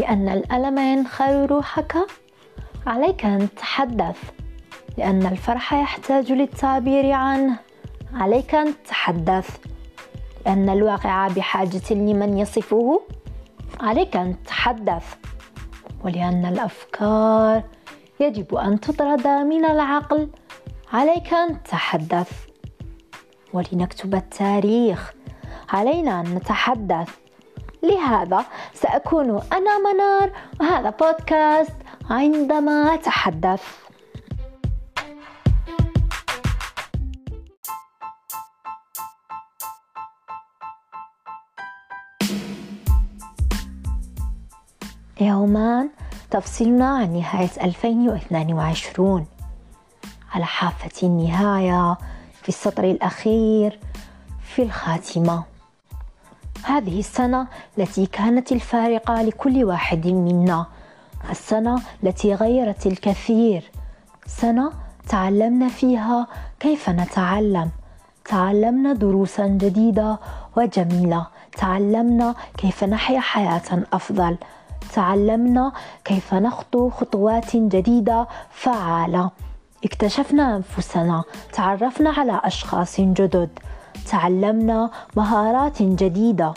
لأن الألم ينخر روحك. عليك أن تتحدث لأن الفرح يحتاج للتعبير عنه. عليك أن تتحدث لأن الواقع بحاجة لمن يصفه. عليك أن تتحدث ولأن الأفكار يجب أن تطرد من العقل. عليك أن تتحدث ولنكتب التاريخ. علينا أن نتحدث. لهذا سأكون أنا منار وهذا بودكاست عندما أتحدث. يومان تفصلنا عن نهاية 2022 على حافة النهاية في السطر الأخير في الخاتمة. هذه السنة التي كانت الفارقة لكل واحد منا. السنة التي غيرت الكثير. سنة تعلمنا فيها كيف نتعلم. تعلمنا دروسا جديدة وجميلة. تعلمنا كيف نحيا حياة أفضل. تعلمنا كيف نخطو خطوات جديدة فعالة. اكتشفنا أنفسنا. تعرفنا على أشخاص جدد. تعلمنا مهارات جديدة.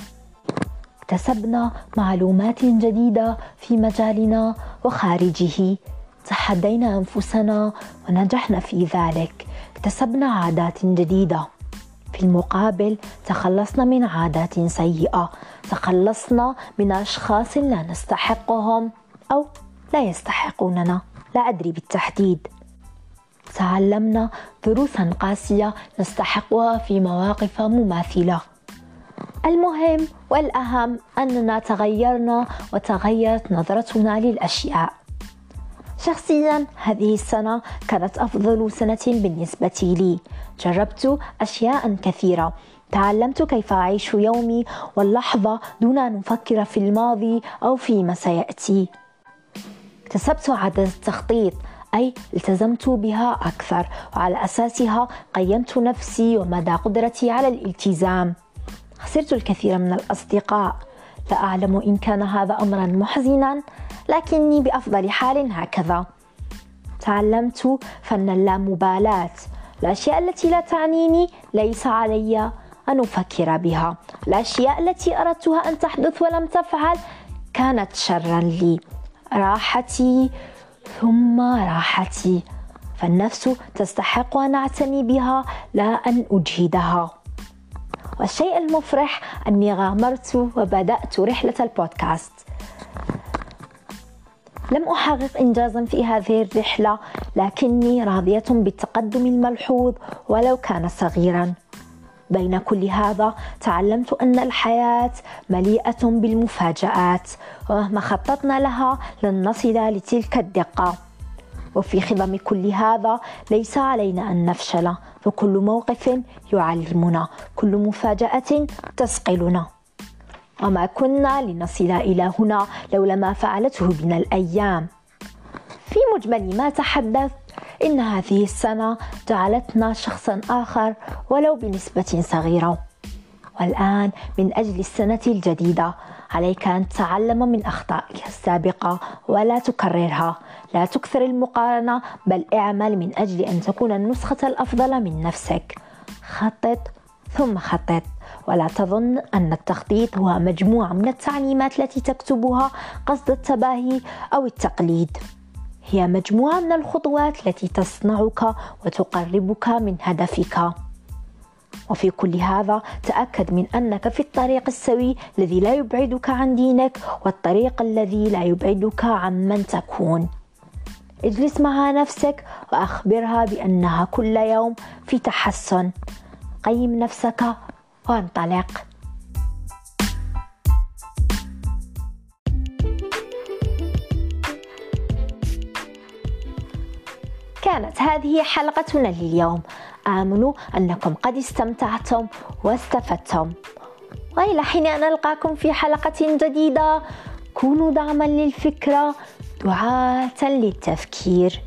اكتسبنا معلومات جديدة في مجالنا وخارجه. تحدينا أنفسنا ونجحنا في ذلك. اكتسبنا عادات جديدة. في المقابل تخلصنا من عادات سيئة. تخلصنا من أشخاص لا نستحقهم أو لا يستحقوننا. لا أدري بالتحديد. تعلمنا دروسا قاسية نستحقها في مواقف مماثلة. المهم والأهم أننا تغيرنا وتغيرت نظرتنا للأشياء. شخصيا هذه السنة كانت أفضل سنة بالنسبة لي. جربت أشياء كثيرة. تعلمت كيف أعيش يومي واللحظة دون أن أفكر في الماضي أو فيما سيأتي. اكتسبت عادة التخطيط أي التزمت بها أكثر وعلى أساسها قيمت نفسي ومدى قدرتي على الالتزام. خسرت الكثير من الأصدقاء. لا أعلم إن كان هذا أمرا محزنا لكني بأفضل حال هكذا. تعلمت فن اللامبالاة. الأشياء التي لا تعنيني ليس علي أن أفكر بها. الأشياء التي أردتها أن تحدث ولم تفعل كانت شرا لي. راحتي ثم راحتي. فالنفس تستحق أن أعتني بها لا أن أجهدها. والشيء المفرح أني غامرت وبدأت رحلة البودكاست. لم أحقق إنجازا في هذه الرحلة لكني راضية بالتقدم الملحوظ ولو كان صغيرا. بين كل هذا تعلمت أن الحياة مليئة بالمفاجآت ومهما خططنا لها لن نصل لتلك الدقة. وفي خضم كل هذا ليس علينا أن نفشل فكل موقف يعلمنا كل مفاجأة تسقلنا وما كنا لنصل إلى هنا لولا ما فعلته بنا الأيام. في مجمل ما تحدثت إن هذه السنة جعلتنا شخصا آخر ولو بنسبة صغيرة. والآن من أجل السنة الجديدة عليك أن تتعلم من أخطائك السابقة ولا تكررها. لا تكثر المقارنة بل اعمل من أجل أن تكون النسخة الأفضل من نفسك. خطط ثم خطط. ولا تظن أن التخطيط هو مجموعة من التعليمات التي تكتبها قصد التباهي أو التقليد. هي مجموعة من الخطوات التي تصنعك وتقربك من هدفك. وفي كل هذا تأكد من أنك في الطريق السوي الذي لا يبعدك عن دينك والطريق الذي لا يبعدك عن من تكون. اجلس مع نفسك وأخبرها بأنها كل يوم في تحسن. قيم نفسك وانطلق. كانت هذه حلقتنا لليوم. آمل أنكم قد استمتعتم واستفدتم. وإلى حين نلقاكم في حلقة جديدة كونوا دعما للفكرة دعاة للتفكير.